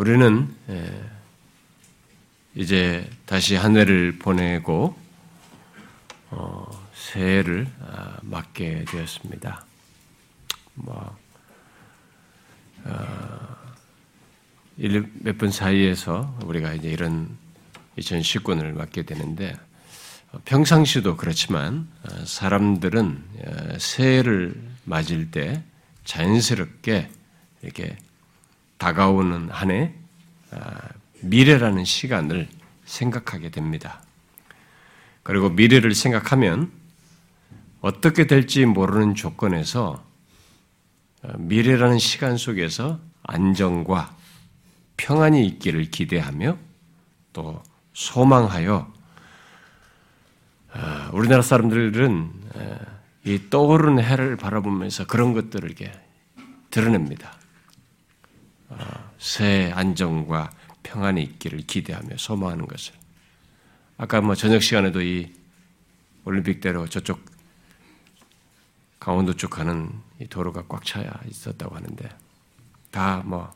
우리는 이제 다시 한 해를 보내고 어, 새해를 아, 맞게 되었습니다. 뭐 어, 몇분 사이에서 우리가 이제 이런 2019년을 맞게 되는데 어, 평상시도 그렇지만 어, 사람들은 어, 새해를 맞을 때 자연스럽게 이렇게 다가오는 한해 아, 미래라는 시간을 생각하게 됩니다. 그리고 미래를 생각하면 어떻게 될지 모르는 조건에서 미래라는 시간 속에서 안정과 평안이 있기를 기대하며 또 소망하여 아, 우리나라 사람들은 이 떠오르는 해를 바라보면서 그런 것들을 드러냅니다. 아, 새 안정과 평안이 있기를 기대하며 소망하는 것을. 아까 뭐 저녁 시간에도 이 올림픽대로 저쪽 강원도 쪽 가는 이 도로가 꽉 차야 있었다고 하는데 다 뭐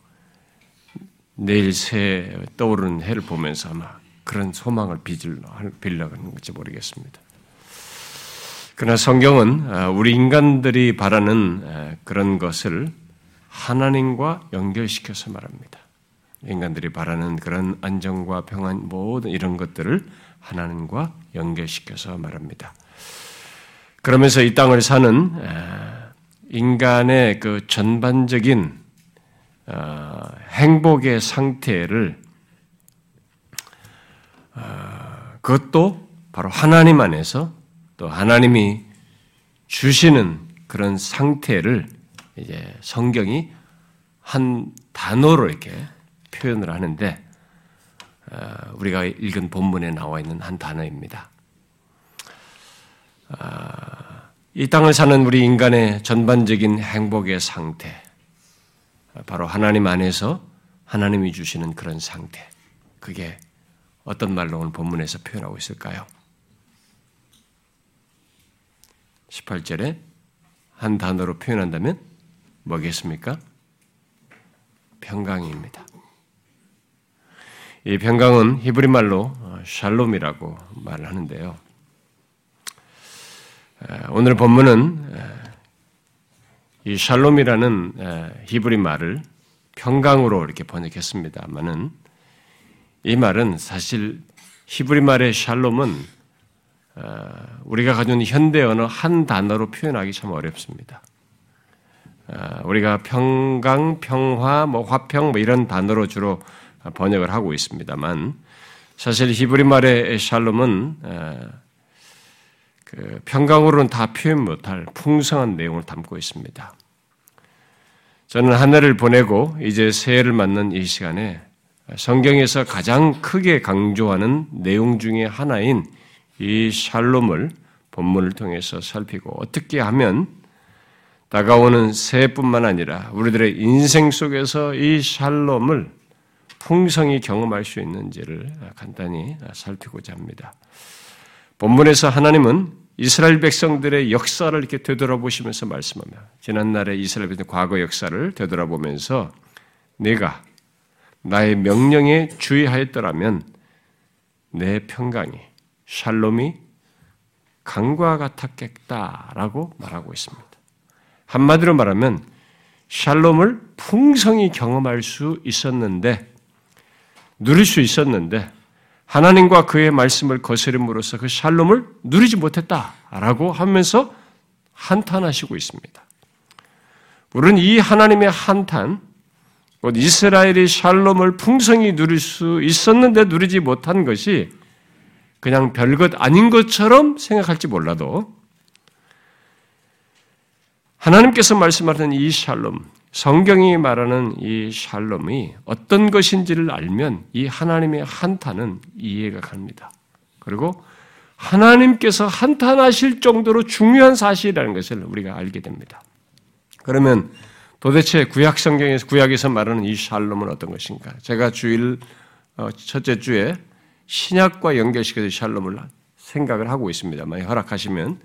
내일 새 떠오르는 해를 보면서 아마 그런 소망을 빌려가는 건지 모르겠습니다. 그러나 성경은 아, 우리 인간들이 바라는 아, 그런 것을 하나님과 연결시켜서 말합니다. 인간들이 바라는 그런 안정과 평안 모든 이런 것들을 하나님과 연결시켜서 말합니다. 그러면서 이 땅을 사는 아, 인간의 그 전반적인 행복의 상태를 그것도 바로 하나님 안에서 또 하나님이 주시는 그런 상태를 이제 성경이 한 단어로 이렇게 표현을 하는데 어, 우리가 읽은 본문에 나와 있는 한 단어입니다. 어, 이 땅을 사는 우리 인간의 전반적인 행복의 상태, 바로 하나님 안에서 하나님이 주시는 그런 상태, 그게 어떤 말로 오늘 본문에서 표현하고 있을까요? 18절에 한 단어로 표현한다면 뭐겠습니까? 평강입니다. 이 평강은 히브리 말로 어, 샬롬이라고 말을 하는데요. 오늘 본문은 이 샬롬이라는 히브리 말을 평강으로 이렇게 번역했습니다만은 이 말은 사실 히브리 말의 샬롬은 어, 우리가 가진 현대 언어 한 단어로 표현하기 참 어렵습니다. 어, 우리가 평강, 평화, 뭐 화평 뭐 이런 단어로 주로 번역을 하고 있습니다만 사실 히브리 말의 샬롬은 어, 그 평강으로는 다 표현 못할 풍성한 내용을 담고 있습니다. 저는 한 해를 보내고 이제 새해를 맞는 이 시간에 성경에서 가장 크게 강조하는 내용 중의 하나인 이 샬롬을 본문을 통해서 살피고 어떻게 하면 다가오는 새해뿐만 아니라 우리들의 인생 속에서 이 샬롬을 풍성히 경험할 수 있는지를 간단히 살피고자 합니다. 본문에서 하나님은 이스라엘 백성들의 역사를 이렇게 되돌아보시면서 말씀합니다. 지난날의 이스라엘 백성 과거 역사를 되돌아보면서 내가 나의 명령에 주의하였더라면 내 평강이 샬롬이 강과 같았겠다라고 말하고 있습니다. 한마디로 말하면 샬롬을 풍성히 경험할 수 있었는데 누릴 수 있었는데 하나님과 그의 말씀을 거스름으로써 그 샬롬을 누리지 못했다라고 하면서 한탄하시고 있습니다. 우리는 이 하나님의 한탄, 곧 이스라엘이 샬롬을 풍성히 누릴 수 있었는데 누리지 못한 것이 그냥 별것 아닌 것처럼 생각할지 몰라도 하나님께서 말씀하는 이 샬롬, 성경이 말하는 이 샬롬이 어떤 것인지를 알면 이 하나님의 한탄은 이해가 갑니다. 그리고 하나님께서 한탄하실 정도로 중요한 사실이라는 것을 우리가 알게 됩니다. 그러면 도대체 구약 성경에서 구약에서 말하는 이 샬롬은 어떤 것인가? 제가 주일 어, 첫째 주에 신약과 연결시켜서 샬롬을 생각을 하고 있습니다. 만약 허락하시면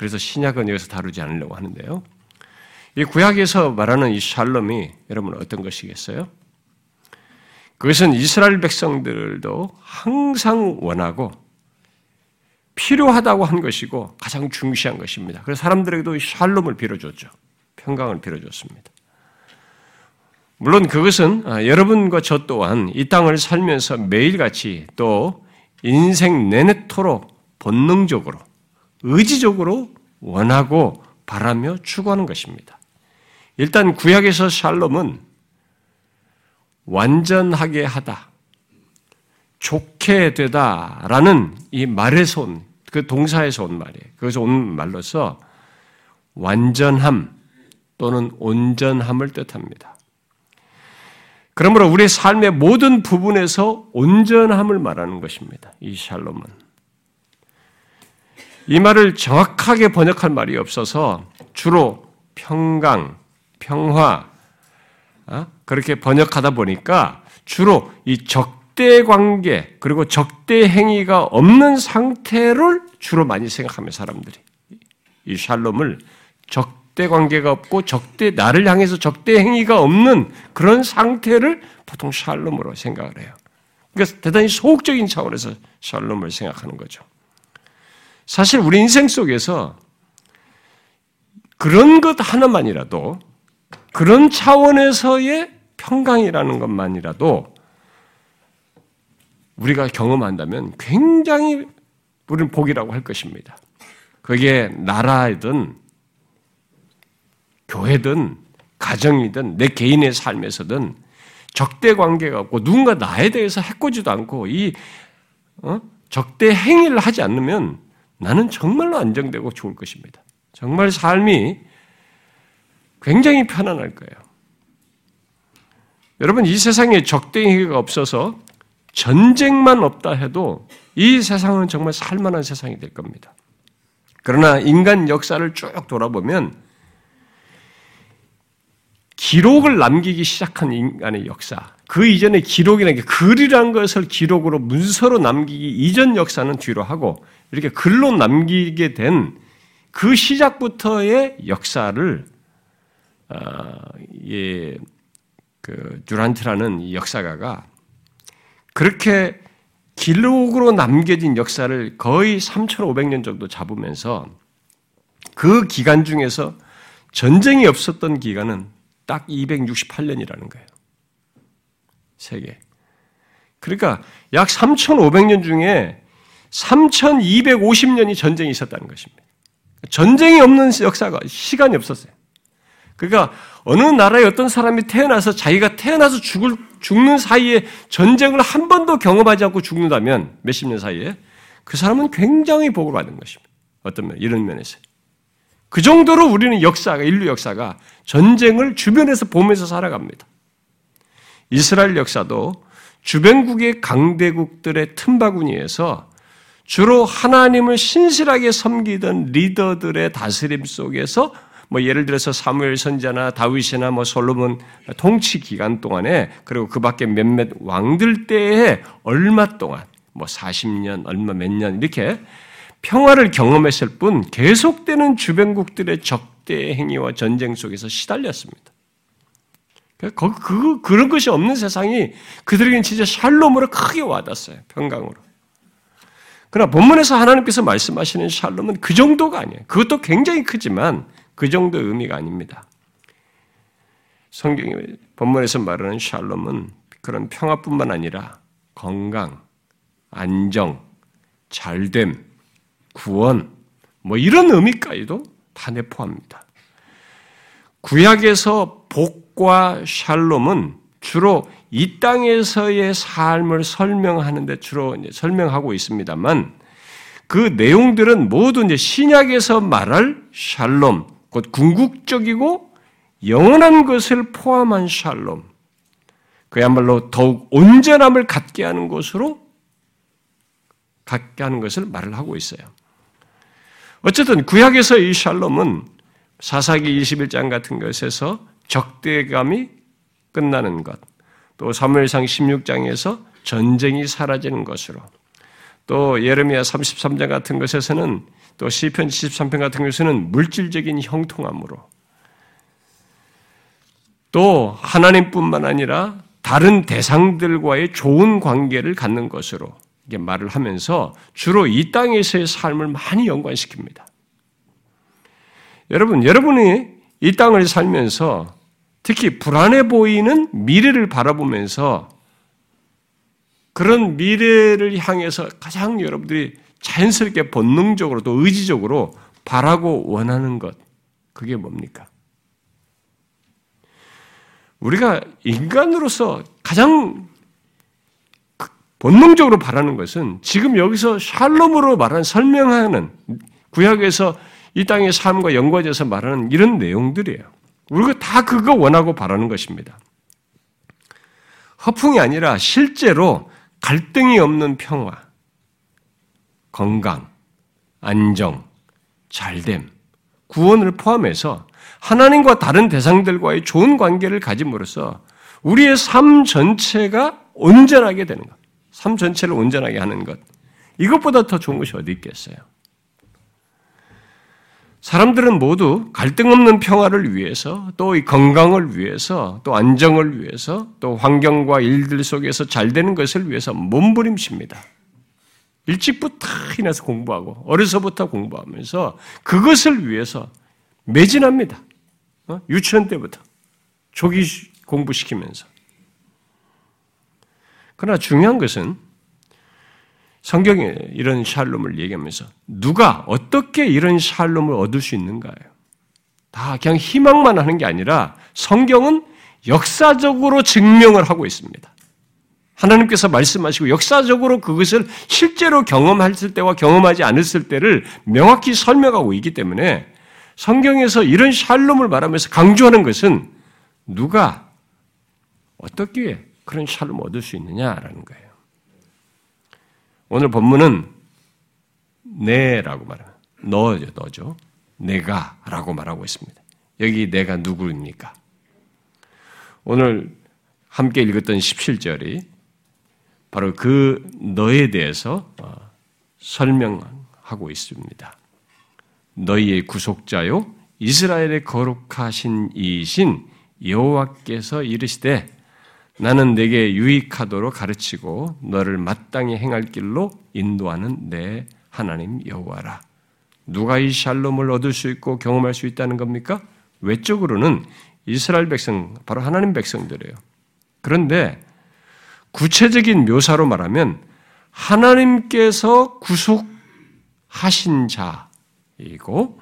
그래서 신약은 여기서 다루지 않으려고 하는데요. 이 구약에서 말하는 이 샬롬이 여러분 어떤 것이겠어요? 그것은 이스라엘 백성들도 항상 원하고 필요하다고 한 것이고 가장 중시한 것입니다. 그래서 사람들에게도 샬롬을 빌어줬죠. 평강을 빌어줬습니다. 물론 그것은 아, 여러분과 저 또한 이 땅을 살면서 매일같이 또 인생 내내토록 본능적으로 의지적으로 원하고 바라며 추구하는 것입니다. 일단 구약에서 샬롬은 완전하게 하다, 좋게 되다라는 이 말에서 온, 그 동사에서 온 말이에요. 그것서 온 말로서 완전함 또는 온전함을 뜻합니다. 그러므로 우리의 삶의 모든 부분에서 온전함을 말하는 것입니다. 이 샬롬은. 이 말을 정확하게 번역할 말이 없어서 주로 평강, 평화, 어? 그렇게 번역하다 보니까 주로 이 적대 관계, 그리고 적대 행위가 없는 상태를 주로 많이 생각하면 사람들이. 이 샬롬을 적 적대 관계가 없고 적대 나를 향해서 적대 행위가 없는 그런 상태를 보통 샬롬으로 생각을 해요. 그러니까 대단히 소극적인 차원에서 샬롬을 생각하는 거죠. 사실 우리 인생 속에서 그런 것 하나만이라도 그런 차원에서의 평강이라는 것만이라도 우리가 경험한다면 굉장히 우리는 복이라고 할 것입니다. 그게 나라든 교회든 가정이든 내 개인의 삶에서든 적대 관계가 없고 누군가 나에 대해서 해코지도 않고 이 어? 적대 행위를 하지 않으면 나는 정말로 안정되고 좋을 것입니다. 정말 삶이 굉장히 편안할 거예요. 여러분 이 세상에 적대 행위가 없어서 전쟁만 없다 해도 이 세상은 정말 살만한 세상이 될 겁니다. 그러나 인간 역사를 쭉 돌아보면 기록을 남기기 시작한 인간의 역사, 그 이전의 기록이라는 게 글이란 것을 기록으로 문서로 남기기 이전 역사는 뒤로 하고 이렇게 글로 남기게 된 그 시작부터의 역사를 어, 예, 그 듀란트라는 역사가가 그렇게 기록으로 남겨진 역사를 거의 3,500년 정도 잡으면서 그 기간 중에서 전쟁이 없었던 기간은 딱 268년이라는 거예요. 세계. 그러니까 약 3,500년 중에 3,250년이 전쟁이 있었다는 것입니다. 전쟁이 없는 역사가 시간이 없었어요. 그러니까 어느 나라에 어떤 사람이 태어나서 자기가 태어나서 죽을 죽는 사이에 전쟁을 한 번도 경험하지 않고 죽는다면 몇십 년 사이에 그 사람은 굉장히 복을 받는 것입니다. 어떤 면 이런 면에서 그 정도로 우리는 역사가, 인류 역사가 전쟁을 주변에서 보면서 살아갑니다. 이스라엘 역사도 주변국의 강대국들의 틈바구니에서 주로 하나님을 신실하게 섬기던 리더들의 다스림 속에서 뭐 예를 들어서 사무엘 선자나 다윗이나 뭐 솔로몬 통치 기간 동안에 그리고 그 밖에 몇몇 왕들 때에 얼마 동안 뭐 40년 얼마 몇 년 이렇게 평화를 경험했을 뿐 계속되는 주변국들의 적대 행위와 전쟁 속에서 시달렸습니다. 그, 그, 그런 것이 없는 세상이 그들에게는 진짜 샬롬으로 크게 와닿았어요. 평강으로. 그러나 본문에서 하나님께서 말씀하시는 샬롬은 그 정도가 아니에요. 그것도 굉장히 크지만 그 정도의 의미가 아닙니다. 성경이 본문에서 말하는 샬롬은 그런 평화뿐만 아니라 건강, 안정, 잘됨, 구원, 뭐 이런 의미까지도 다 내포합니다. 구약에서 복과 샬롬은 주로 이 땅에서의 삶을 설명하는데 주로 설명하고 있습니다만 그 내용들은 모두 이제 신약에서 말할 샬롬, 곧 궁극적이고 영원한 것을 포함한 샬롬, 그야말로 더욱 온전함을 갖게 하는 것으로 갖게 하는 것을 말을 하고 있어요. 어쨌든 구약에서 이 샬롬은 사사기 21장 같은 것에서 적대감이 끝나는 것, 또 사무엘상 16장에서 전쟁이 사라지는 것으로, 또 예레미야 33장 같은 것에서는 또 시편 73편 같은 것에서는 물질적인 형통함으로, 또 하나님뿐만 아니라 다른 대상들과의 좋은 관계를 갖는 것으로 말을 하면서 주로 이 땅에서의 삶을 많이 연관시킵니다. 여러분, 여러분이 이 땅을 살면서 특히 불안해 보이는 미래를 바라보면서 그런 미래를 향해서 가장 여러분들이 자연스럽게 본능적으로 또 의지적으로 바라고 원하는 것, 그게 뭡니까? 우리가 인간으로서 가장 본능적으로 바라는 것은 지금 여기서 샬롬으로 말하는 설명하는 구약에서 이 땅의 삶과 연관해서 말하는 이런 내용들이에요. 우리가 다 그거 원하고 바라는 것입니다. 허풍이 아니라 실제로 갈등이 없는 평화, 건강, 안정, 잘됨, 구원을 포함해서 하나님과 다른 대상들과의 좋은 관계를 가짐으로써 우리의 삶 전체가 온전하게 되는 것. 삶 전체를 온전하게 하는 것. 이것보다 더 좋은 것이 어디 있겠어요? 사람들은 모두 갈등 없는 평화를 위해서, 또 이 건강을 위해서, 또 안정을 위해서, 또 환경과 일들 속에서 잘 되는 것을 위해서 몸부림칩니다. 일찍부터 인해서 공부하고, 어려서부터 공부하면서 그것을 위해서 매진합니다. 어? 유치원 때부터. 조기 공부시키면서. 그러나 중요한 것은 성경에 이런 샬롬을 얘기하면서 누가 어떻게 이런 샬롬을 얻을 수 있는가요? 다 그냥 희망만 하는 게 아니라 성경은 역사적으로 증명을 하고 있습니다. 하나님께서 말씀하시고 역사적으로 그것을 실제로 경험했을 때와 경험하지 않았을 때를 명확히 설명하고 있기 때문에 성경에서 이런 샬롬을 말하면서 강조하는 것은 누가 어떻게 그런 샬롬을 얻을 수 있느냐라는 거예요. 오늘 본문은 내라고 말하는 너죠, 너죠. 내가라고 말하고 있습니다. 여기 내가 누구입니까? 오늘 함께 읽었던 17절이 바로 그 너에 대해서 어, 설명하고 있습니다. 너희의 구속자요 이스라엘의 거룩하신 이신 여호와께서 이르시되 나는 내게 유익하도록 가르치고 너를 마땅히 행할 길로 인도하는 내 하나님 여호와라. 누가 이 샬롬을 얻을 수 있고 경험할 수 있다는 겁니까? 외적으로는 이스라엘 백성, 바로 하나님 백성들이에요. 그런데 구체적인 묘사로 말하면 하나님께서 구속하신 자이고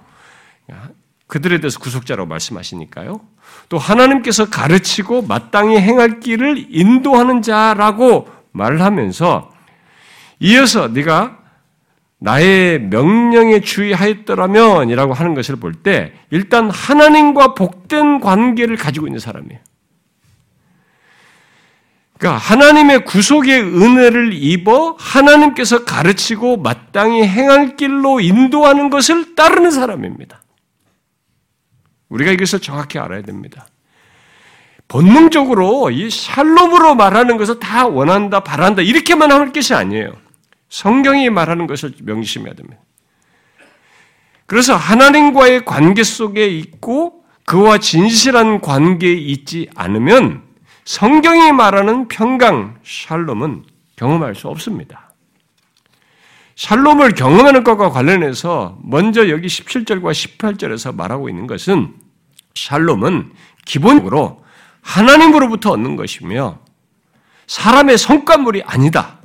그들에 대해서 구속자라고 말씀하시니까요. 또 하나님께서 가르치고 마땅히 행할 길을 인도하는 자라고 말을 하면서 이어서 네가 나의 명령에 주의하였더라면 이라고 하는 것을 볼 때 일단 하나님과 복된 관계를 가지고 있는 사람이에요. 그러니까 하나님의 구속의 은혜를 입어 하나님께서 가르치고 마땅히 행할 길로 인도하는 것을 따르는 사람입니다. 우리가 이것을 정확히 알아야 됩니다. 본능적으로 이 샬롬으로 말하는 것을 다 원한다, 바란다, 이렇게만 할 것이 아니에요. 성경이 말하는 것을 명심해야 됩니다. 그래서 하나님과의 관계 속에 있고 그와 진실한 관계에 있지 않으면 성경이 말하는 평강, 샬롬은 경험할 수 없습니다. 샬롬을 경험하는 것과 관련해서 먼저 여기 17절과 18절에서 말하고 있는 것은 샬롬은 기본적으로 하나님으로부터 얻는 것이며 사람의 성과물이 아니다.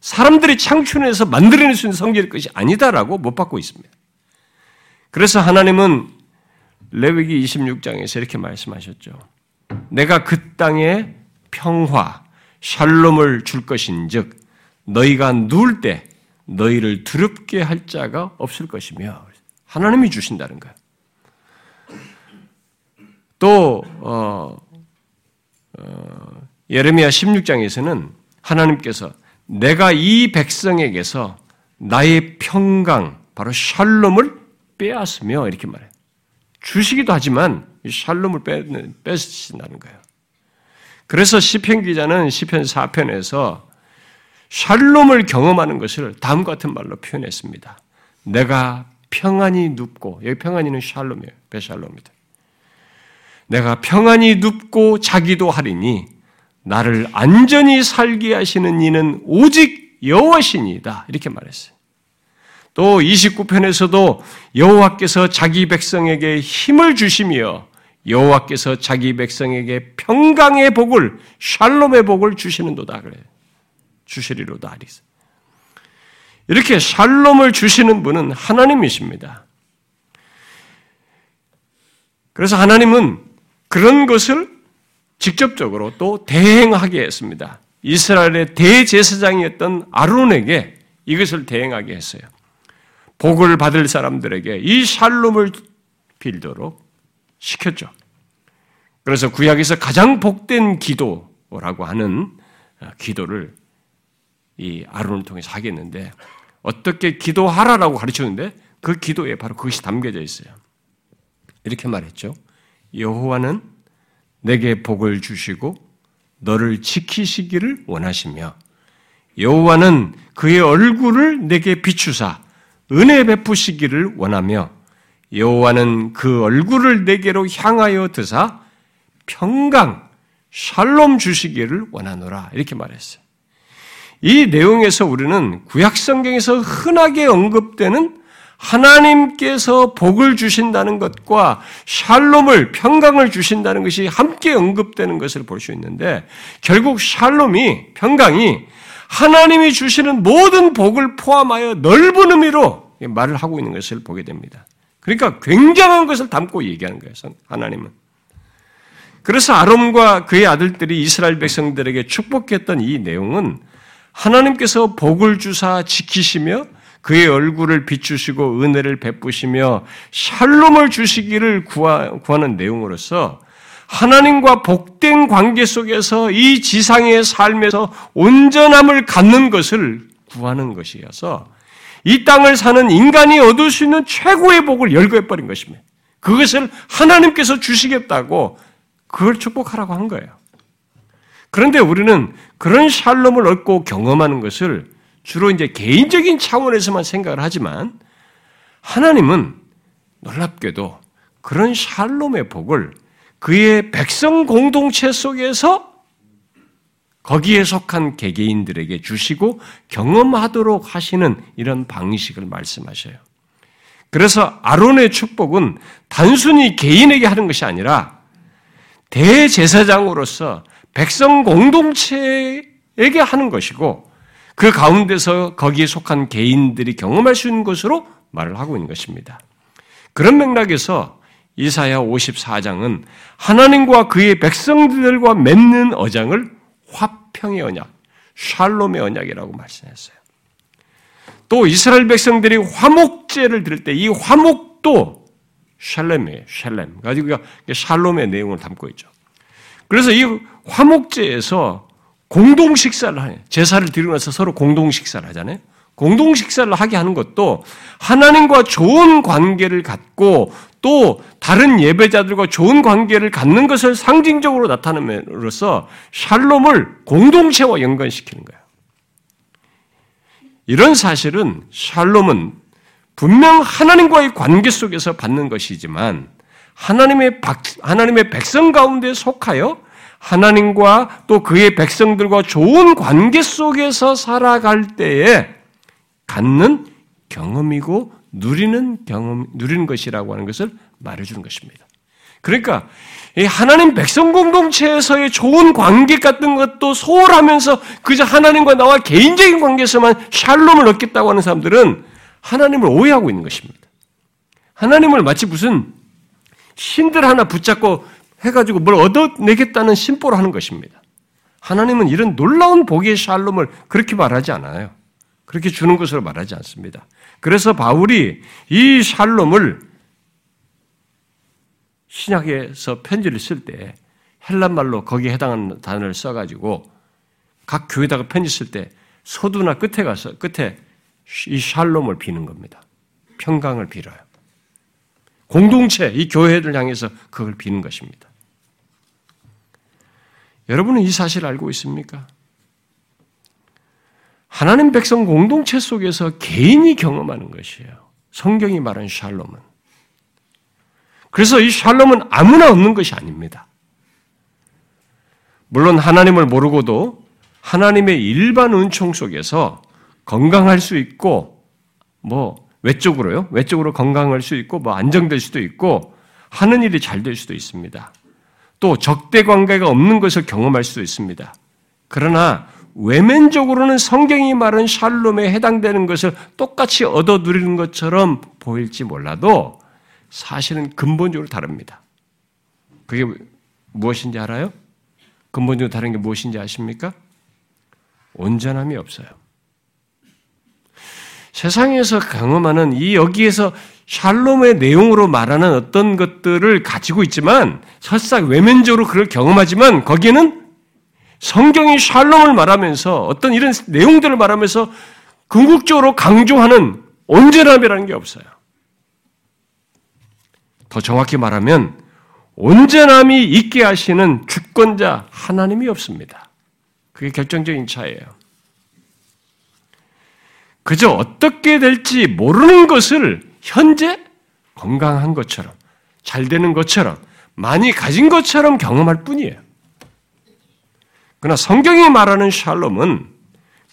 사람들이 창출해서 만들어낼 수 있는 성질의 것이 아니다라고 못 받고 있습니다. 그래서 하나님은 레위기 26장에서 이렇게 말씀하셨죠. 내가 그 땅에 평화, 샬롬을 줄 것인즉 너희가 누울 때 너희를 두렵게 할 자가 없을 것이며 하나님이 주신다는 거예요. 또 어, 어, 예레미야 16장에서는 하나님께서 내가 이 백성에게서 나의 평강, 바로 샬롬을 빼앗으며 이렇게 말해요. 주시기도 하지만 샬롬을 빼, 뺏으신다는 거예요. 그래서 시편 기자는 시편 4편에서 샬롬을 경험하는 것을 다음과 같은 말로 표현했습니다. 내가 평안히 눕고 여기 평안이는 샬롬이에요. 베샬롬이다. 내가 평안히 눕고 자기도 하리니 나를 안전히 살게 하시는 이는 오직 여호와시니이다. 이렇게 말했어요. 또 29편에서도 여호와께서 자기 백성에게 힘을 주시며 여호와께서 자기 백성에게 평강의 복을 샬롬의 복을 주시는도다 그래. 주시리로다 아리스. 이렇게 샬롬을 주시는 분은 하나님이십니다. 그래서 하나님은 그런 것을 직접적으로 또 대행하게 했습니다. 이스라엘의 대제사장이었던 아론에게 이것을 대행하게 했어요. 복을 받을 사람들에게 이 샬롬을 빌도록 시켰죠. 그래서 구약에서 가장 복된 기도라고 하는 어, 기도를 이 아론을 통해서 하겠는데 어떻게 기도하라라고 가르쳤는데 그 기도에 바로 그것이 담겨져 있어요. 이렇게 말했죠. 여호와는 내게 복을 주시고 너를 지키시기를 원하시며 여호와는 그의 얼굴을 내게 비추사 은혜 베푸시기를 원하며 여호와는 그 얼굴을 내게로 향하여 드사 평강 샬롬 주시기를 원하노라 이렇게 말했어요. 이 내용에서 우리는 구약 성경에서 흔하게 언급되는 하나님께서 복을 주신다는 것과 샬롬을 평강을 주신다는 것이 함께 언급되는 것을 볼 수 있는데 결국 샬롬이 평강이 하나님이 주시는 모든 복을 포함하여 넓은 의미로 말을 하고 있는 것을 보게 됩니다. 그러니까 굉장한 것을 담고 얘기하는 거예요. 하나님은. 그래서 아롬과 그의 아들들이 이스라엘 백성들에게 축복했던 이 내용은 하나님께서 복을 주사 지키시며 그의 얼굴을 비추시고 은혜를 베푸시며 샬롬을 주시기를 구하 는 내용으로서 하나님과 복된 관계 속에서 이 지상의 삶에서 온전함을 갖는 것을 구하는 것이어서 이 땅을 사는 인간이 얻을 수 있는 최고의 복을 열거해버린 것입니다. 그것을 하나님께서 주시겠다고 그걸 축복하라고 한 거예요. 그런데 우리는 그런 샬롬을 얻고 경험하는 것을 주로 이제 개인적인 차원에서만 생각을 하지만 하나님은 놀랍게도 그런 샬롬의 복을 그의 백성 공동체 속에서 거기에 속한 개개인들에게 주시고 경험하도록 하시는 이런 방식을 말씀하셔요. 그래서 아론의 축복은 단순히 개인에게 하는 것이 아니라 대제사장으로서 백성 공동체에게 하는 것이고 그 가운데서 거기에 속한 개인들이 경험할 수 있는 것으로 말을 하고 있는 것입니다. 그런 맥락에서 이사야 54장은 하나님과 그의 백성들과 맺는 어장을 화평의 언약, 샬롬의 언약이라고 말씀했어요. 또 이스라엘 백성들이 화목제를 드릴 때 이 화목도 샬렘이에요. 샬렘. 가지고 샬롬의 내용을 담고 있죠. 그래서 이 화목제에서 공동 식사를 하네. 제사를 드리고 나서 서로 공동 식사를 하잖아요. 공동 식사를 하게 하는 것도 하나님과 좋은 관계를 갖고 또 다른 예배자들과 좋은 관계를 갖는 것을 상징적으로 나타내므로써 샬롬을 공동체와 연관시키는 거예요. 이런 사실은 샬롬은 분명 하나님과의 관계 속에서 받는 것이지만 하나님의 박, 하나님의 백성 가운데 속하여 하나님과 또 그의 백성들과 좋은 관계 속에서 살아갈 때에 갖는 경험이고 누리는 경험, 누리는 것이라고 하는 것을 말해주는 것입니다. 그러니까 하나님 백성 공동체에서의 좋은 관계 같은 것도 소홀하면서 그저 하나님과 나와 개인적인 관계에서만 샬롬을 얻겠다고 하는 사람들은 하나님을 오해하고 있는 것입니다. 하나님을 마치 무슨 신들 하나 붙잡고 해가지고 뭘 얻어내겠다는 심보로 하는 것입니다. 하나님은 이런 놀라운 복의 샬롬을 그렇게 말하지 않아요. 그렇게 주는 것으로 말하지 않습니다. 그래서 바울이 이 샬롬을 신약에서 편지를 쓸 때 헬란 말로 거기에 해당하는 단어를 써가지고 각 교회다가 편지 쓸 때 서두나 끝에 가서 끝에 이 샬롬을 비는 겁니다. 평강을 빌어요. 공동체, 이 교회를 향해서 그걸 비는 것입니다. 여러분은 이 사실을 알고 있습니까? 하나님 백성 공동체 속에서 개인이 경험하는 것이에요. 성경이 말하는 샬롬은. 그래서 이 샬롬은 아무나 얻는 것이 아닙니다. 물론 하나님을 모르고도 하나님의 일반 은총 속에서 건강할 수 있고 뭐 외적으로요. 외적으로 건강할 수 있고 뭐 안정될 수도 있고 하는 일이 잘 될 수도 있습니다. 또 적대 관계가 없는 것을 경험할 수도 있습니다. 그러나 외면적으로는 성경이 말한 샬롬에 해당되는 것을 똑같이 얻어 누리는 것처럼 보일지 몰라도 사실은 근본적으로 다릅니다. 그게 무엇인지 알아요? 근본적으로 다른 게 무엇인지 아십니까? 온전함이 없어요. 세상에서 경험하는 이 여기에서 샬롬의 내용으로 말하는 어떤 것들을 가지고 있지만 설사 외면적으로 그걸 경험하지만 거기에는 성경이 샬롬을 말하면서 어떤 이런 내용들을 말하면서 궁극적으로 강조하는 온전함이라는 게 없어요. 더 정확히 말하면 온전함이 있게 하시는 주권자 하나님이 없습니다. 그게 결정적인 차이예요. 그저 어떻게 될지 모르는 것을 현재 건강한 것처럼, 잘 되는 것처럼, 많이 가진 것처럼 경험할 뿐이에요. 그러나 성경이 말하는 샬롬은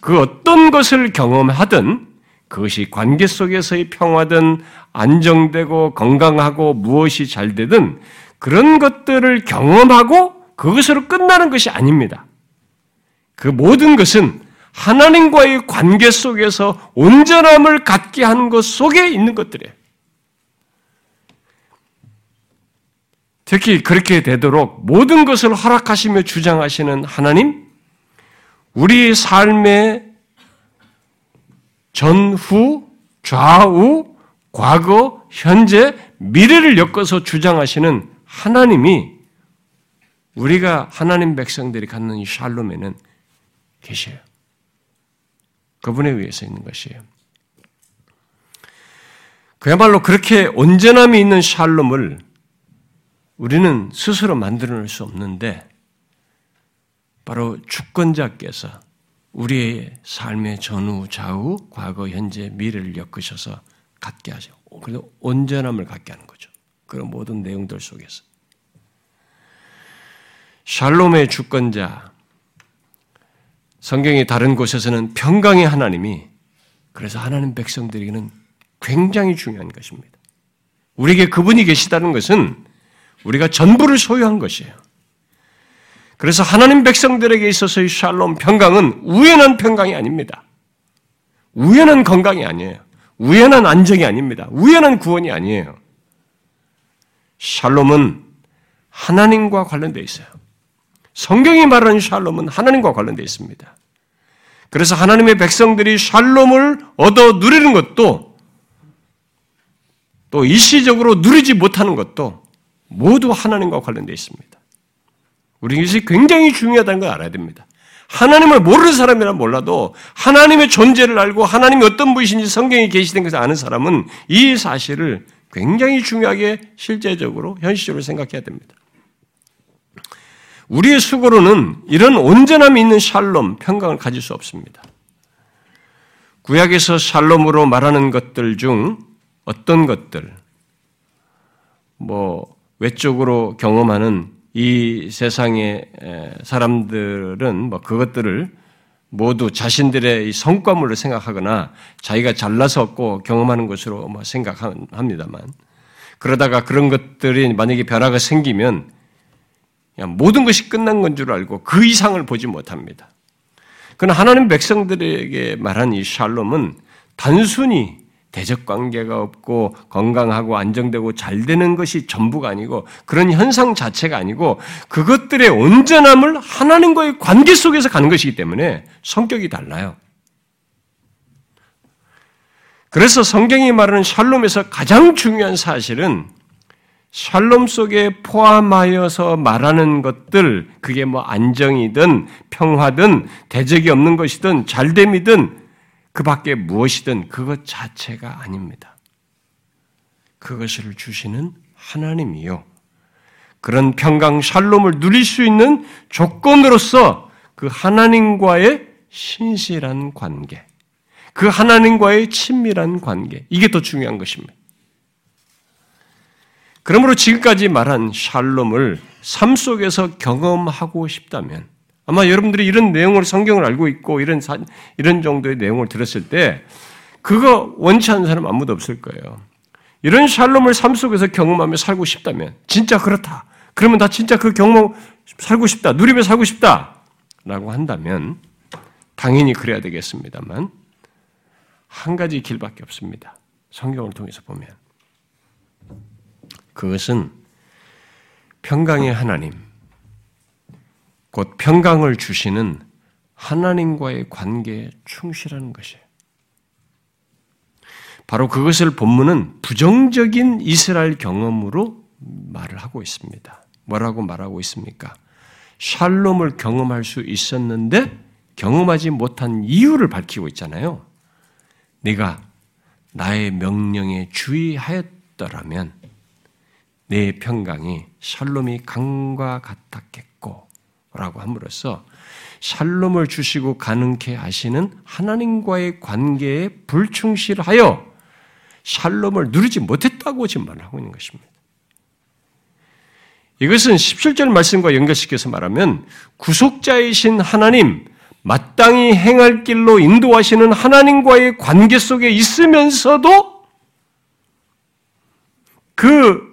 그 어떤 것을 경험하든 그것이 관계 속에서의 평화든 안정되고 건강하고 무엇이 잘 되든 그런 것들을 경험하고 그것으로 끝나는 것이 아닙니다. 그 모든 것은 하나님과의 관계 속에서 온전함을 갖게 하는 것 속에 있는 것들이에요. 특히 그렇게 되도록 모든 것을 허락하시며 주장하시는 하나님, 우리 삶의 전후, 좌우, 과거, 현재, 미래를 엮어서 주장하시는 하나님이 우리가 하나님 백성들이 갖는 이 샬롬에는 계셔요. 그분에 의해서 있는 것이에요. 그야말로 그렇게 온전함이 있는 샬롬을 우리는 스스로 만들어낼 수 없는데 바로 주권자께서 우리의 삶의 전후, 좌우, 과거, 현재, 미래를 엮으셔서 갖게 하죠. 그래서 온전함을 갖게 하는 거죠. 그런 모든 내용들 속에서. 샬롬의 주권자, 성경의 다른 곳에서는 평강의 하나님이 그래서 하나님 백성들에게는 굉장히 중요한 것입니다. 우리에게 그분이 계시다는 것은 우리가 전부를 소유한 것이에요. 그래서 하나님 백성들에게 있어서의 샬롬 평강은 우연한 평강이 아닙니다. 우연한 건강이 아니에요. 우연한 안정이 아닙니다. 우연한 구원이 아니에요. 샬롬은 하나님과 관련되어 있어요. 성경이 말하는 샬롬은 하나님과 관련되어 있습니다. 그래서 하나님의 백성들이 샬롬을 얻어 누리는 것도 또 일시적으로 누리지 못하는 것도 모두 하나님과 관련되어 있습니다. 우리는 이것이 굉장히 중요하다는 걸 알아야 됩니다. 하나님을 모르는 사람이란 몰라도 하나님의 존재를 알고 하나님이 어떤 분이신지 성경에 계시된 것을 아는 사람은 이 사실을 굉장히 중요하게 실제적으로 현실적으로 생각해야 됩니다. 우리의 수고로는 이런 온전함이 있는 샬롬, 평강을 가질 수 없습니다. 구약에서 샬롬으로 말하는 것들 중 어떤 것들, 뭐, 외적으로 경험하는 이 세상의 사람들은 뭐 그것들을 모두 자신들의 성과물로 생각하거나 자기가 잘나서 얻고 경험하는 것으로 뭐 생각합니다만 그러다가 그런 것들이 만약에 변화가 생기면 모든 것이 끝난 건 줄 알고 그 이상을 보지 못합니다. 그러나 하나님 백성들에게 말한 이 샬롬은 단순히 대적 관계가 없고 건강하고 안정되고 잘 되는 것이 전부가 아니고 그런 현상 자체가 아니고 그것들의 온전함을 하나님과의 관계 속에서 가는 것이기 때문에 성격이 달라요. 그래서 성경이 말하는 샬롬에서 가장 중요한 사실은 샬롬 속에 포함하여서 말하는 것들, 그게 뭐 안정이든 평화든 대적이 없는 것이든 잘됨이든 그 밖에 무엇이든 그것 자체가 아닙니다. 그것을 주시는 하나님이요. 그런 평강 샬롬을 누릴 수 있는 조건으로서 그 하나님과의 신실한 관계, 그 하나님과의 친밀한 관계, 이게 더 중요한 것입니다. 그러므로 지금까지 말한 샬롬을 삶 속에서 경험하고 싶다면 아마 여러분들이 이런 내용을 성경을 알고 있고 이런 사, 이런 정도의 내용을 들었을 때 그거 원치 않는 사람 아무도 없을 거예요. 이런 샬롬을 삶 속에서 경험하며 살고 싶다면 진짜 그렇다. 그러면 나 진짜 그 경험 살고 싶다. 누리며 살고 싶다. 라고 한다면 당연히 그래야 되겠습니다만 한 가지 길밖에 없습니다. 성경을 통해서 보면 그것은 평강의 하나님, 곧 평강을 주시는 하나님과의 관계에 충실하는 것이에요. 바로 그것을 본문은 부정적인 이스라엘 경험으로 말을 하고 있습니다. 뭐라고 말하고 있습니까? 샬롬을 경험할 수 있었는데 경험하지 못한 이유를 밝히고 있잖아요. 네가 나의 명령에 주의하였더라면 내 평강이 샬롬이 강과 같았겠고 라고 함으로써 샬롬을 주시고 가능케 하시는 하나님과의 관계에 불충실하여 샬롬을 누리지 못했다고 지금 말을 하고 있는 것입니다. 이것은 17절 말씀과 연결시켜서 말하면 구속자이신 하나님, 마땅히 행할 길로 인도하시는 하나님과의 관계 속에 있으면서도 그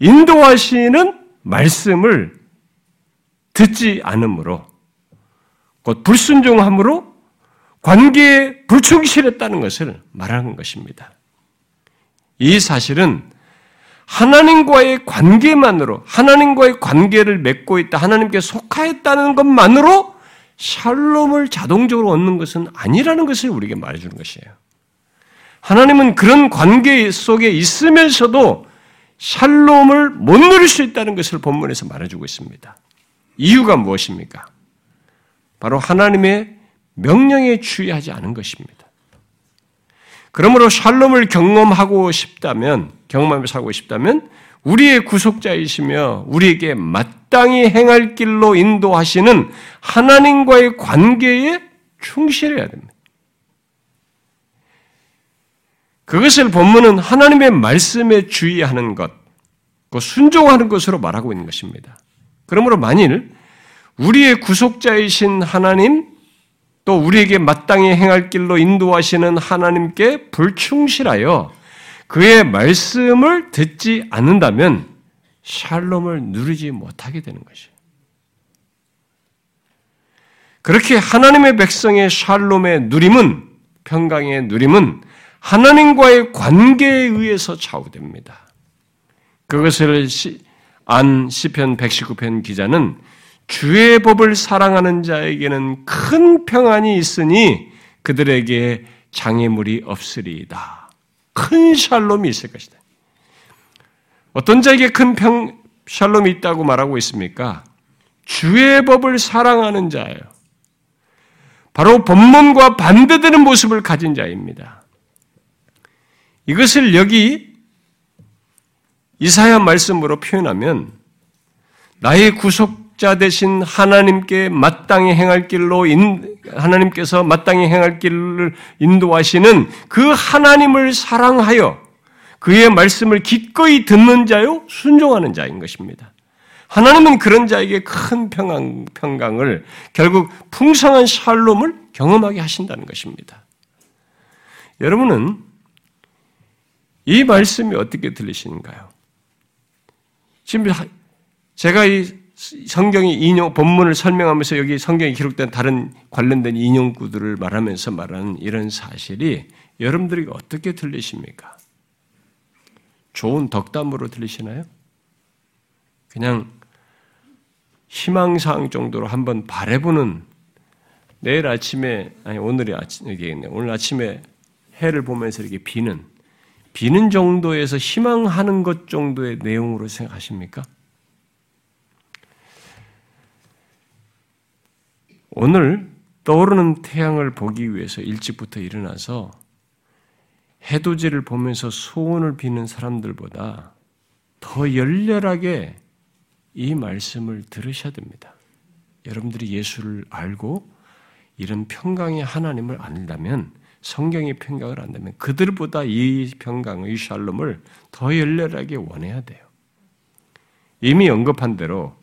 인도하시는 말씀을 듣지 않으므로 곧 불순종함으로 관계에 불충실했다는 것을 말하는 것입니다. 이 사실은 하나님과의 관계만으로 하나님과의 관계를 맺고 있다 하나님께 속하였다는 것만으로 샬롬을 자동적으로 얻는 것은 아니라는 것을 우리에게 말해주는 것이에요. 하나님은 그런 관계 속에 있으면서도 샬롬을 못 누릴 수 있다는 것을 본문에서 말해주고 있습니다. 이유가 무엇입니까? 바로 하나님의 명령에 주의하지 않은 것입니다. 그러므로 샬롬을 경험하고 싶다면, 경험하며 살고 싶다면, 우리의 구속자이시며 우리에게 마땅히 행할 길로 인도하시는 하나님과의 관계에 충실해야 됩니다. 그것을 본문은 하나님의 말씀에 주의하는 것, 그 순종하는 것으로 말하고 있는 것입니다. 그러므로 만일 우리의 구속자이신 하나님, 또 우리에게 마땅히 행할 길로 인도하시는 하나님께 불충실하여 그의 말씀을 듣지 않는다면 샬롬을 누리지 못하게 되는 것이에요. 그렇게 하나님의 백성의 샬롬의 누림은 평강의 누림은 하나님과의 관계에 의해서 좌우됩니다. 그것을 안 시편 119편 기자는 주의 법을 사랑하는 자에게는 큰 평안이 있으니 그들에게 장애물이 없으리이다. 큰 샬롬이 있을 것이다. 어떤 자에게 큰 평, 샬롬이 있다고 말하고 있습니까? 주의 법을 사랑하는 자예요. 바로 법문과 반대되는 모습을 가진 자입니다. 이것을 여기 이사야 말씀으로 표현하면 나의 구속자 대신 하나님께 마땅히 행할 길로 인, 하나님께서 마땅히 행할 길을 인도하시는 그 하나님을 사랑하여 그의 말씀을 기꺼이 듣는 자요 순종하는 자인 것입니다. 하나님은 그런 자에게 큰 평강, 평강을 결국 풍성한 샬롬을 경험하게 하신다는 것입니다. 여러분은 이 말씀이 어떻게 들리시는가요? 지금 제가 이 성경이 인용, 본문을 설명하면서 여기 성경에 기록된 다른 관련된 인용구들을 말하면서 말하는 이런 사실이 여러분들이 어떻게 들리십니까? 좋은 덕담으로 들리시나요? 그냥 희망사항 정도로 한번 바래보는 내일 아침에, 아니, 오늘이 아침, 이겠네. 오늘 아침에 해를 보면서 이렇게 비는 비는 정도에서 희망하는 것 정도의 내용으로 생각하십니까? 오늘 떠오르는 태양을 보기 위해서 일찍부터 일어나서 해돋이를 보면서 소원을 비는 사람들보다 더 열렬하게 이 말씀을 들으셔야 됩니다. 여러분들이 예수를 알고 이런 평강의 하나님을 안다면 성경이 평강을 한다면 그들보다 이 평강, 이 샬롬을 더 열렬하게 원해야 돼요. 이미 언급한 대로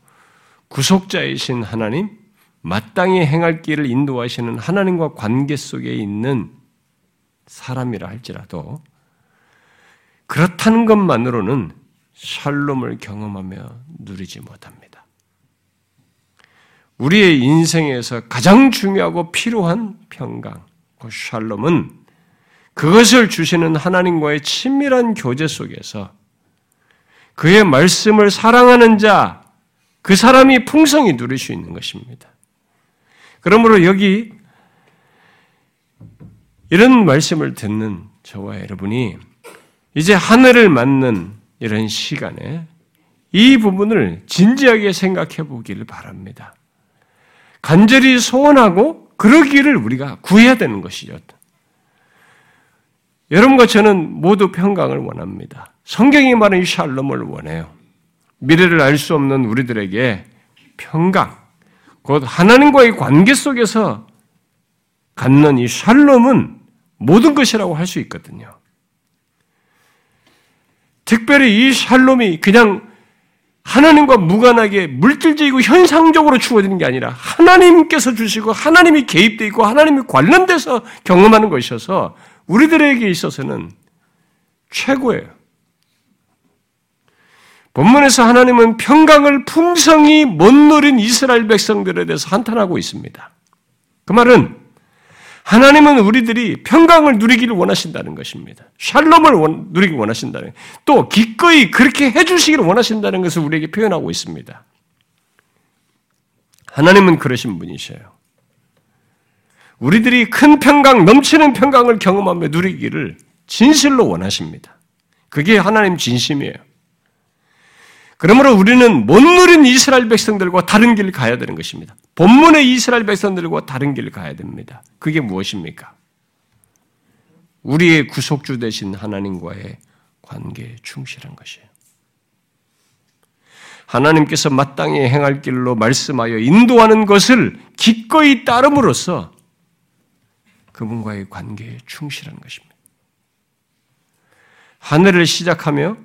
구속자이신 하나님, 마땅히 행할 길을 인도하시는 하나님과 관계 속에 있는 사람이라 할지라도 그렇다는 것만으로는 샬롬을 경험하며 누리지 못합니다. 우리의 인생에서 가장 중요하고 필요한 평강, 그 샬롬은 그것을 주시는 하나님과의 친밀한 교제 속에서 그의 말씀을 사랑하는 자, 그 사람이 풍성히 누릴 수 있는 것입니다. 그러므로 여기 이런 말씀을 듣는 저와 여러분이 이제 하늘을 맞는 이런 시간에 이 부분을 진지하게 생각해 보기를 바랍니다. 간절히 소원하고 그러기를 우리가 구해야 되는 것이죠. 여러분과 저는 모두 평강을 원합니다. 성경이 말하는 이 샬롬을 원해요. 미래를 알 수 없는 우리들에게 평강, 곧 하나님과의 관계 속에서 갖는 이 샬롬은 모든 것이라고 할 수 있거든요. 특별히 이 샬롬이 그냥 하나님과 무관하게 물질적이고 현상적으로 주어지는 게 아니라 하나님께서 주시고 하나님이 개입되어 있고 하나님이 관련돼서 경험하는 것이어서 우리들에게 있어서는 최고예요. 본문에서 하나님은 평강을 풍성히 못 누린 이스라엘 백성들에 대해서 한탄하고 있습니다. 그 말은 하나님은 우리들이 평강을 누리기를 원하신다는 것입니다. 샬롬을 원, 누리기 원하신다는 또 기꺼이 그렇게 해주시기를 원하신다는 것을 우리에게 표현하고 있습니다. 하나님은 그러신 분이셔요. 우리들이 큰 평강, 넘치는 평강을 경험하며 누리기를 진실로 원하십니다. 그게 하나님 진심이에요. 그러므로 우리는 못 누린 이스라엘 백성들과 다른 길을 가야 되는 것입니다. 본문의 이스라엘 백성들과 다른 길을 가야 됩니다. 그게 무엇입니까? 우리의 구속주 되신 하나님과의 관계에 충실한 것이에요. 하나님께서 마땅히 행할 길로 말씀하여 인도하는 것을 기꺼이 따름으로써 그분과의 관계에 충실한 것입니다. 하늘을 시작하며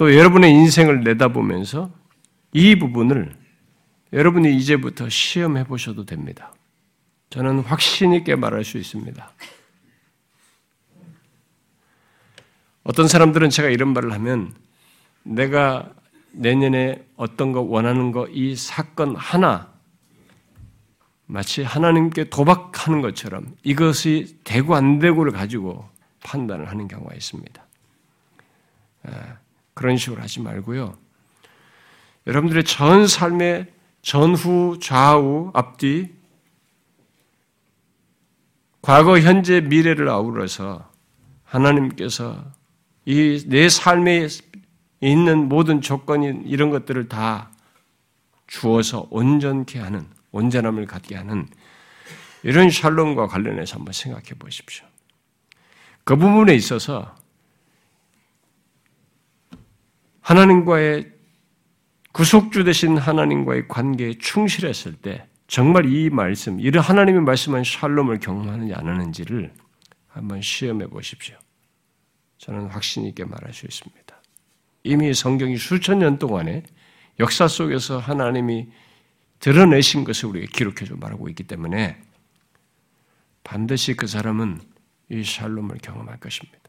또 여러분의 인생을 내다보면서 이 부분을 여러분이 이제부터 시험해 보셔도 됩니다. 저는 확신 있게 말할 수 있습니다. 어떤 사람들은 제가 이런 말을 하면 내가 내년에 어떤 거 원하는 거 이 사건 하나 마치 하나님께 도박하는 것처럼 이것이 되고 안 되고를 가지고 판단을 하는 경우가 있습니다. 아, 그런 식으로 하지 말고요. 여러분들의 전 삶의 전후, 좌우, 앞뒤, 과거, 현재, 미래를 아우러서 하나님께서 이 내 삶에 있는 모든 조건이 이런 것들을 다 주어서 온전케 하는, 온전함을 갖게 하는 이런 샬롬과 관련해서 한번 생각해 보십시오. 그 부분에 있어서 하나님과의 구속주 되신 하나님과의 관계에 충실했을 때 정말 이 말씀, 이런 하나님의 말씀한 샬롬을 경험하느냐 안 하는지를 한번 시험해 보십시오. 저는 확신 있게 말할 수 있습니다. 이미 성경이 수천 년 동안에 역사 속에서 하나님이 드러내신 것을 우리가 기록해줘 말하고 있기 때문에 반드시 그 사람은 이 샬롬을 경험할 것입니다.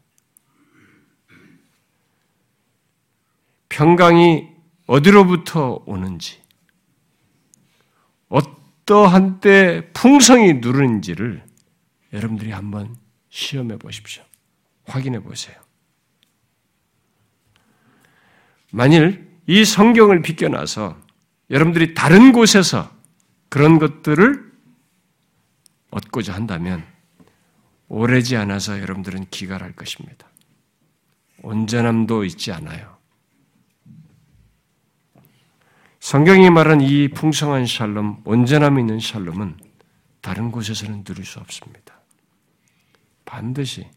평강이 어디로부터 오는지, 어떠한 때 풍성이 누르는지를 여러분들이 한번 시험해 보십시오. 확인해 보세요. 만일 이 성경을 비껴나서 여러분들이 다른 곳에서 그런 것들을 얻고자 한다면 오래지 않아서 여러분들은 기갈할 것입니다. 온전함도 있지 않아요. 성경이 말한 이 풍성한 샬롬, 온전함 있는 샬롬은 다른 곳에서는 누릴 수 없습니다. 반드시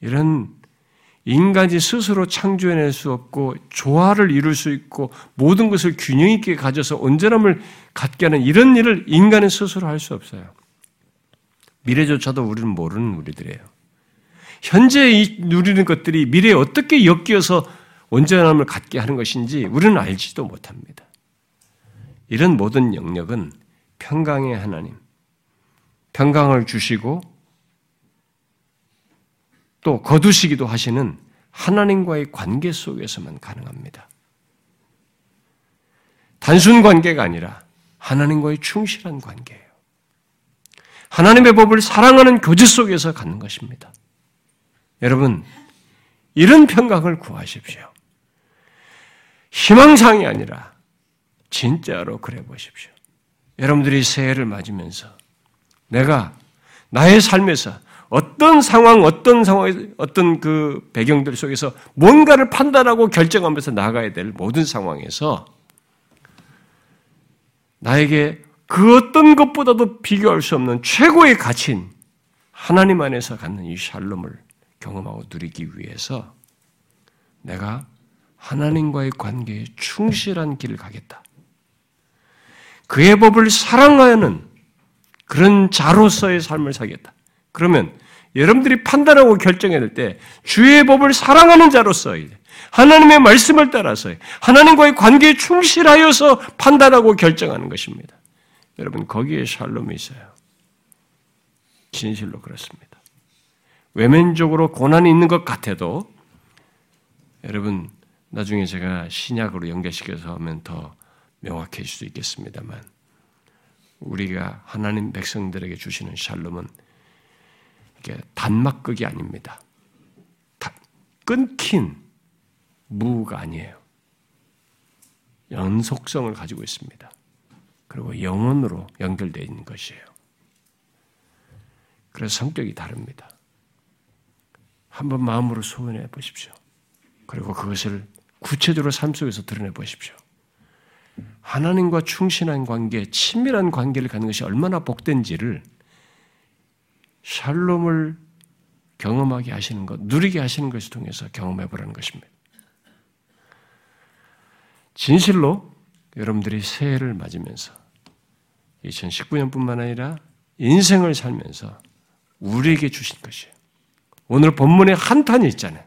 이런 인간이 스스로 창조해낼 수 없고 조화를 이룰 수 있고 모든 것을 균형 있게 가져서 온전함을 갖게 하는 이런 일을 인간은 스스로 할 수 없어요. 미래조차도 우리는 모르는 우리들이에요. 현재 누리는 것들이 미래에 어떻게 엮여서 온전함을 갖게 하는 것인지 우리는 알지도 못합니다. 이런 모든 영역은 평강의 하나님, 평강을 주시고 또 거두시기도 하시는 하나님과의 관계 속에서만 가능합니다. 단순 관계가 아니라 하나님과의 충실한 관계예요. 하나님의 법을 사랑하는 교제 속에서 갖는 것입니다. 여러분, 이런 평강을 구하십시오. 희망상이 아니라 진짜로 그래 보십시오. 여러분들이 새해를 맞으면서 내가 나의 삶에서 어떤 상황, 어떤 상황, 어떤 그 배경들 속에서 뭔가를 판단하고 결정하면서 나가야 될 모든 상황에서 나에게 그 어떤 것보다도 비교할 수 없는 최고의 가치인 하나님 안에서 갖는 이 샬롬을 경험하고 누리기 위해서 내가 하나님과의 관계에 충실한 길을 가겠다. 그의 법을 사랑하는 그런 자로서의 삶을 살겠다. 그러면 여러분들이 판단하고 결정해야 될 때 주의 법을 사랑하는 자로서 하나님의 말씀을 따라서 하나님과의 관계에 충실하여서 판단하고 결정하는 것입니다. 여러분 거기에 샬롬이 있어요. 진실로 그렇습니다. 외면적으로 고난이 있는 것 같아도 여러분 나중에 제가 신약으로 연결시켜서 하면 더 명확해질 수 있겠습니다만 우리가 하나님 백성들에게 주시는 샬롬은 이게 단막극이 아닙니다. 끊긴 무가 아니에요. 연속성을 가지고 있습니다. 그리고 영원으로 연결되어 있는 것이에요. 그래서 성격이 다릅니다. 한번 마음으로 소원해 보십시오. 그리고 그것을 구체적으로 삶 속에서 드러내 보십시오. 하나님과 충실한 관계, 친밀한 관계를 갖는 것이 얼마나 복된지를 샬롬을 경험하게 하시는 것, 누리게 하시는 것을 통해서 경험해 보라는 것입니다. 진실로 여러분들이 새해를 맞으면서 2019년뿐만 아니라 인생을 살면서 우리에게 주신 것이에요. 오늘 본문에 한탄이 있잖아요.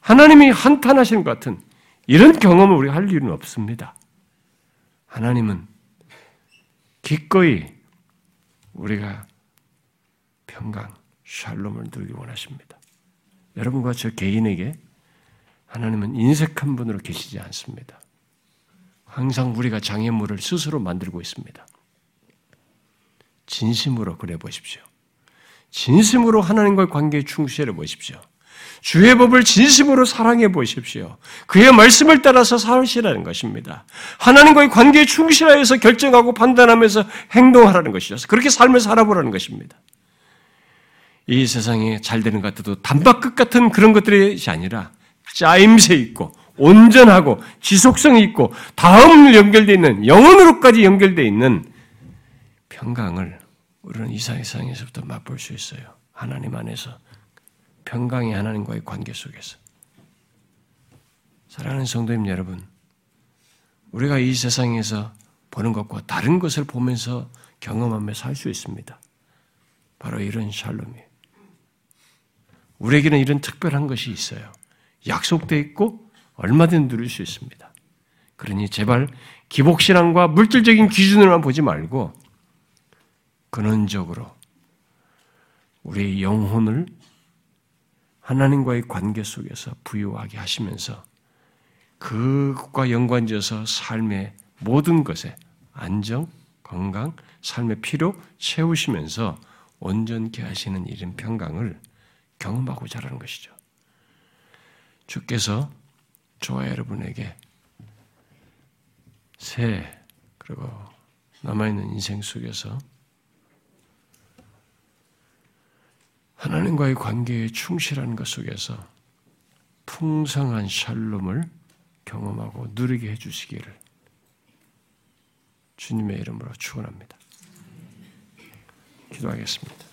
하나님이 한탄하시는 것 같은 이런 경험을 우리가 할 일은 없습니다. 하나님은 기꺼이 우리가 평강, 샬롬을 누리기 원하십니다. 여러분과 저 개인에게 하나님은 인색한 분으로 계시지 않습니다. 항상 우리가 장애물을 스스로 만들고 있습니다. 진심으로 그래 보십시오. 진심으로 하나님과의 관계에 충실해 보십시오. 주의 법을 진심으로 사랑해 보십시오. 그의 말씀을 따라서 살시라는 것입니다. 하나님과의 관계에 충실하여서 결정하고 판단하면서 행동하라는 것이죠. 그렇게 삶을 살아보라는 것입니다. 이 세상에 잘 되는 것 같아도 단박끝 같은 그런 것들이 아니라 짜임새 있고 온전하고 지속성이 있고 다음 연결되어 있는 영혼으로까지 연결되어 있는 평강을 우리는 이 세상에서부터 맛볼 수 있어요. 하나님 안에서 평강의 하나님과의 관계 속에서. 사랑하는 성도님 여러분, 우리가 이 세상에서 보는 것과 다른 것을 보면서 경험하며 살 수 있습니다. 바로 이런 샬롬이에요. 우리에게는 이런 특별한 것이 있어요. 약속되어 있고 얼마든 누릴 수 있습니다. 그러니 제발 기복신앙과 물질적인 기준으로만 보지 말고 근원적으로 우리의 영혼을 하나님과의 관계 속에서 부유하게 하시면서 그것과 연관지어서 삶의 모든 것에 안정, 건강, 삶의 필요 채우시면서 온전케 하시는 이런 평강을 경험하고자 하는 것이죠. 주께서 저와 여러분에게 새 그리고 남아있는 인생 속에서 하나님과의 관계에 충실한 것 속에서 풍성한 샬롬을 경험하고 누리게 해주시기를 주님의 이름으로 축원합니다. 기도하겠습니다.